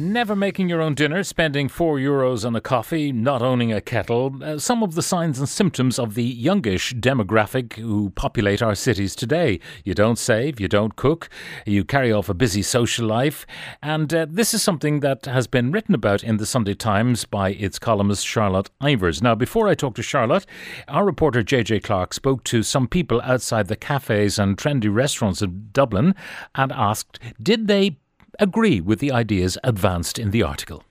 Never making your own dinner, spending four euros on a coffee, not owning a kettle. Uh, some of the signs and symptoms of the youngish demographic who populate our cities today. You don't save, you don't cook, you carry off a busy social life. And uh, this is something that has been written about in the Sunday Times by its columnist Charlotte Ivers. Now, before I talk to Charlotte, our reporter JJ Clark spoke to some people outside the cafes and trendy restaurants in Dublin and asked, did they agree with the ideas advanced in the article.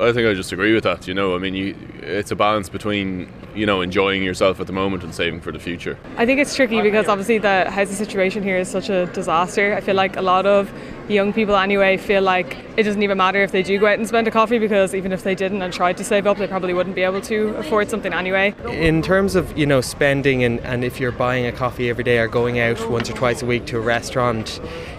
I think I just agree with that. You know, I mean, you, it's a balance between you know enjoying yourself at the moment and saving for the future. I think it's tricky because obviously the housing situation here is such a disaster. I feel like a lot of young people anyway feel like it doesn't even matter if they do go out and spend a coffee because even if they didn't and tried to save up, they probably wouldn't be able to afford something anyway. In terms of you know spending and, and if you're buying a coffee every day or going out once or twice a week to a restaurant,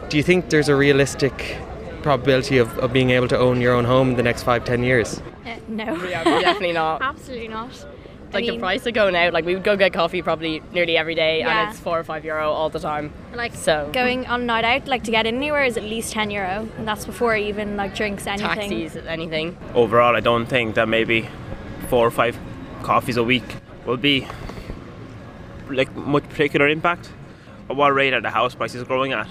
do you think there's a realistic probability of, of being able to own your own home in the next five, ten years? Uh, no. Yeah, definitely not. Absolutely not. Like I the price of going out, like we would go get coffee probably nearly every day, Yeah. and it's four or five euro all the time. Like So- going on a night out, like to get anywhere is at least ten euro, and that's before even like drinks anything. Taxis, anything. overall, I don't think that maybe four or five coffees a week will be like much particular impact. At what rate are the house prices growing at?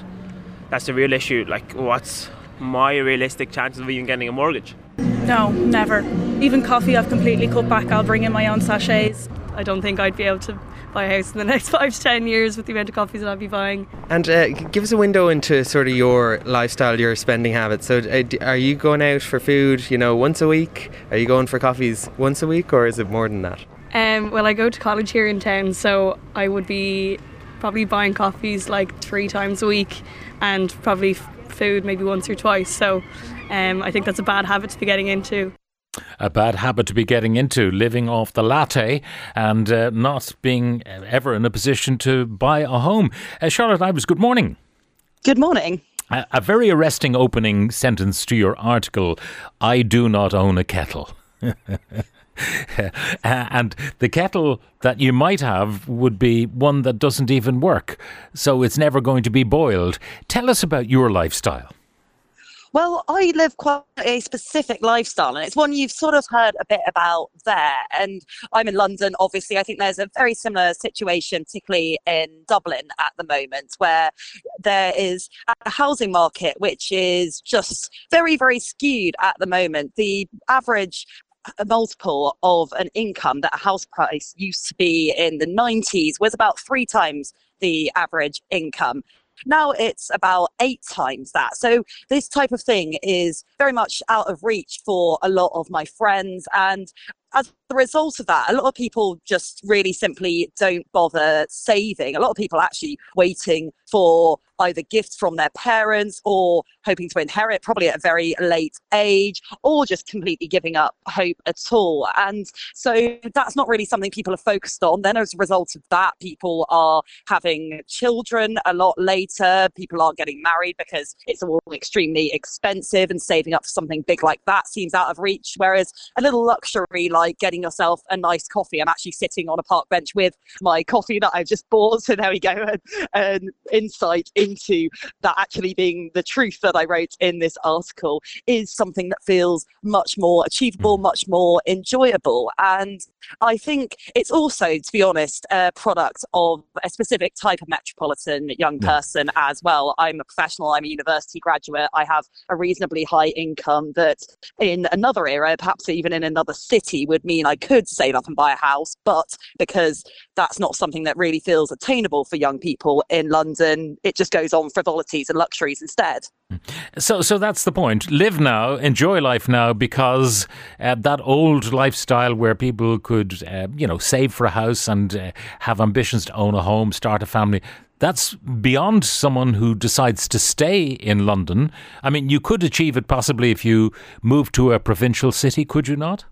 That's the real issue. Like, what's my realistic chances of even getting a mortgage? No, never. Even coffee, I've completely cut back. I'll bring in my own sachets. I don't think I'd be able to buy a house in the next five to ten years with the amount of coffees that I'd be buying. And uh, give us a window into sort of your lifestyle, your spending habits. So, uh, are you going out for food, you know, once a week? Are you going for coffees once a week, or is it more than that? Um, well, I go to college here in town, so I would be probably buying coffees like three times a week, and probably f- food maybe once or twice. So, um, I think that's a bad habit to be getting into. A bad habit to be getting into, living off the latte and uh, not being ever in a position to buy a home. Uh, Charlotte Ivers, good morning. Good morning. A, a very arresting opening sentence to your article I do not own a kettle. And the kettle that you might have would be one that doesn't even work, so it's never going to be boiled. Tell us about your lifestyle. Well, I live quite a specific lifestyle, and it's one you've sort of heard a bit about there. And I'm in London, obviously. I think there's a very similar situation, particularly in Dublin at the moment, where there is a housing market which is just very, very skewed at the moment. The average a multiple of an income that a house price used to be in the 90s was about three times the average income. Now it's about eight times that. So this type of thing is very much out of reach for a lot of my friends. And as a result of that, a lot of people just really simply don't bother saving. A lot of people actually waiting for either gifts from their parents or hoping to inherit probably at a very late age or just completely giving up hope at all. And so that's not really something people are focused on. Then as a result of that, people are having children a lot later. People aren't getting married because it's all extremely expensive and saving up for something big like that seems out of reach. Whereas a little luxury like getting yourself a nice coffee. I'm actually sitting on a park bench with my coffee that I've just bought. So there we go. And insight into that actually being the truth that I wrote in this article is something that feels much more achievable, mm. much more enjoyable. And I think it's also, to be honest, a product of a specific type of metropolitan young person as well. I'm a professional, I'm a university graduate, I have a reasonably high income that in another era, perhaps even in another city, would mean I could save up and buy a house. But because that's not something that really feels attainable for young people in London, it just goes on frivolities and luxuries instead. So, so that's the point. Live now, enjoy life now, because uh, that old lifestyle where people could, uh, you know, save for a house and uh, have ambitions to own a home, start a family. That's beyond someone who decides to stay in London. I mean, you could achieve it possibly if you moved to a provincial city, could you not?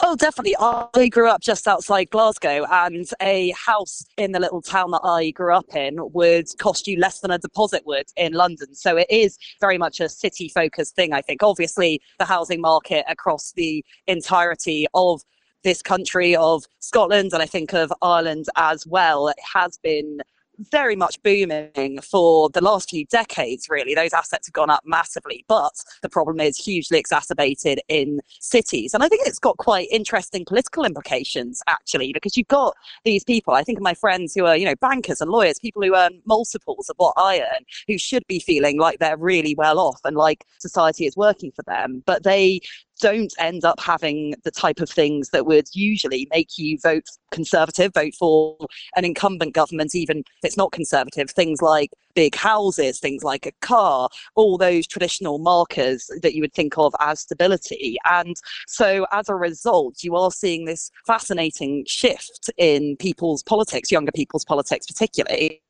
Oh, definitely. I grew up just outside Glasgow, and a house in the little town that I grew up in would cost you less than a deposit would in London. So it is very much a city focused thing, I think. Obviously, the housing market across the entirety of this country, of Scotland, and I think of Ireland as well, has been very much booming for the last few decades, really. Those assets have gone up massively, but the problem is hugely exacerbated in cities. And I think it's got quite interesting political implications, actually, because you've got these people, I think of my friends who are, you know, bankers and lawyers, people who earn multiples of what I earn, who should be feeling like they're really well off and like society is working for them, but they don't end up having the type of things that would usually make you vote conservative, vote for an incumbent government, even if it's not conservative. Things like big houses, things like a car, all those traditional markers that you would think of as stability. And so as a result, you are seeing this fascinating shift in people's politics, younger people's politics particularly,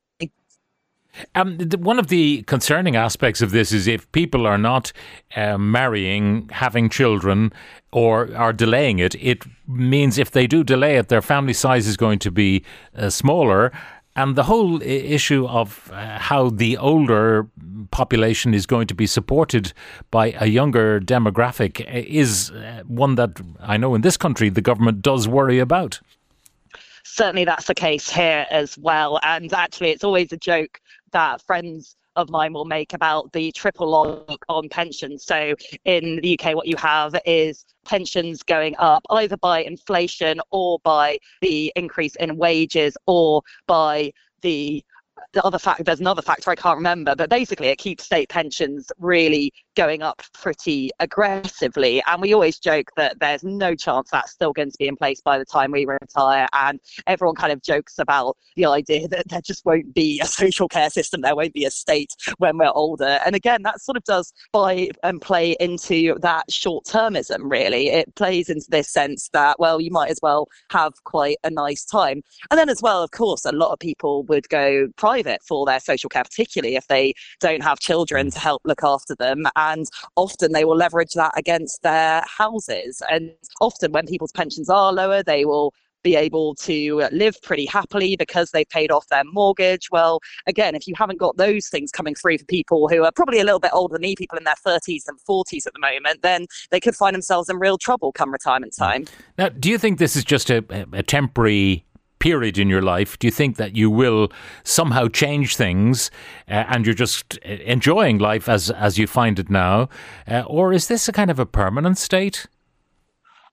um, one of the concerning aspects of this is if people are not uh, marrying, having children, or are delaying it, it means if they do delay it, their family size is going to be uh, smaller. And the whole issue of uh, how the older population is going to be supported by a younger demographic uh, is uh, one that I know in this country the government does worry about certainly that's the case here as well. And actually, it's always a joke that friends of mine will make about the triple lock on pensions. So in the UK, what you have is pensions going up either by inflation or by the increase in wages or by the the other fact there's another factor I can't remember, but basically it keeps state pensions really going up pretty aggressively. And we always joke that there's no chance that's still going to be in place by the time we retire. And everyone kind of jokes about the idea that there just won't be a social care system, there won't be a state when we're older. And again, that sort of does buy and play into that short termism, really. It plays into this sense that, well, you might as well have quite a nice time. And then, as well, of course, a lot of people would go private for their social care, particularly if they don't have children to help look after them often they will leverage that against their houses. And often, when people's pensions are lower, they will be able to live pretty happily because they've paid off their mortgage. Well, again, if you haven't got those things coming through for people who are probably a little bit older than me, people in their 30s and 40s at the moment, then they could find themselves in real trouble come retirement time. Now, do you think this is just a, a temporary period in your life, do you think that you will somehow change things uh, and you're just uh, enjoying life as, as you find it now? Uh, or is this a kind of a permanent state?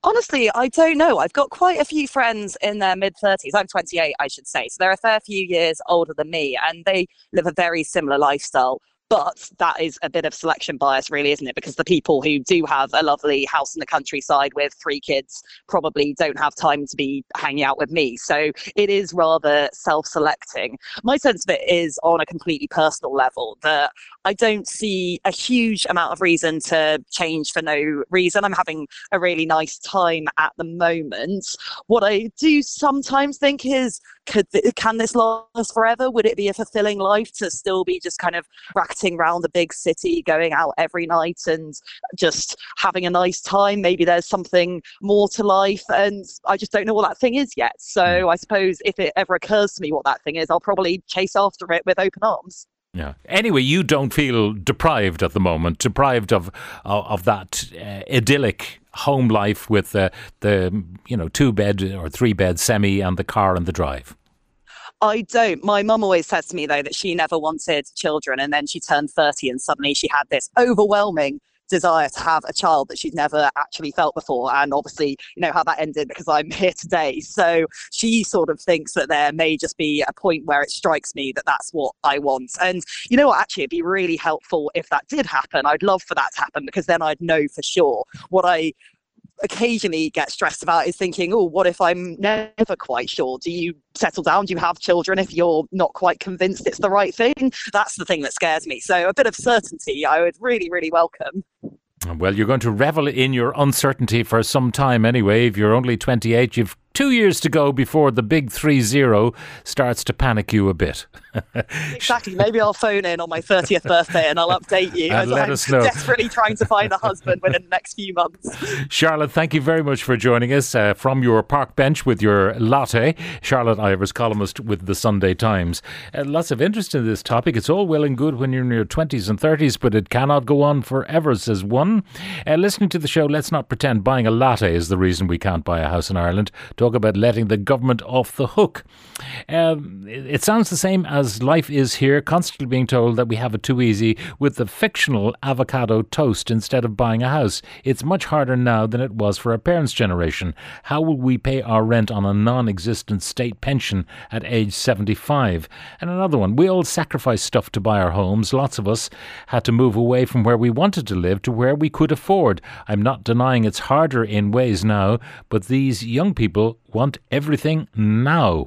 Honestly, I don't know. I've got quite a few friends in their mid 30s. I'm 28, I should say. So they're a fair few years older than me, and they live a very similar lifestyle. But that is a bit of selection bias, really, isn't it? Because the people who do have a lovely house in the countryside with three kids probably don't have time to be hanging out with me. So it is rather self selecting. My sense of it is on a completely personal level that I don't see a huge amount of reason to change for no reason. I'm having a really nice time at the moment. What I do sometimes think is, could can this last forever? Would it be a fulfilling life to still be just kind of racketing around the big city, going out every night and just having a nice time? Maybe there's something more to life, and I just don't know what that thing is yet. So hmm. I suppose if it ever occurs to me what that thing is, I'll probably chase after it with open arms. Yeah. Anyway, you don't feel deprived at the moment, deprived of of, of that uh, idyllic home life with the the you know two bed or three bed semi and the car and the drive. I don't. My mum always says to me though that she never wanted children, and then she turned thirty, and suddenly she had this overwhelming desire to have a child that she'd never actually felt before. And obviously, you know how that ended because I'm here today. So she sort of thinks that there may just be a point where it strikes me that that's what I want. And you know what? Actually, it'd be really helpful if that did happen. I'd love for that to happen because then I'd know for sure what I occasionally get stressed about is thinking, oh, what if I'm never quite sure? Do you settle down? Do you have children if you're not quite convinced it's the right thing? That's the thing that scares me. So a bit of certainty I would really, really welcome. Well, you're going to revel in your uncertainty for some time anyway. If you're only 28, you've two years to go before the big 3 0 starts to panic you a bit. exactly. Maybe I'll phone in on my 30th birthday and I'll update you and let I'm us know. desperately trying to find a husband within the next few months. Charlotte, thank you very much for joining us uh, from your park bench with your latte. Charlotte Ivers, columnist with the Sunday Times. Uh, lots of interest in this topic. It's all well and good when you're in your 20s and 30s, but it cannot go on forever, says one. Uh, listening to the show, let's not pretend buying a latte is the reason we can't buy a house in Ireland talk about letting the government off the hook. Um, it, it sounds the same as as life is here, constantly being told that we have it too easy with the fictional avocado toast instead of buying a house. It's much harder now than it was for our parents' generation. How will we pay our rent on a non existent state pension at age 75? And another one, we all sacrifice stuff to buy our homes. Lots of us had to move away from where we wanted to live to where we could afford. I'm not denying it's harder in ways now, but these young people want everything now.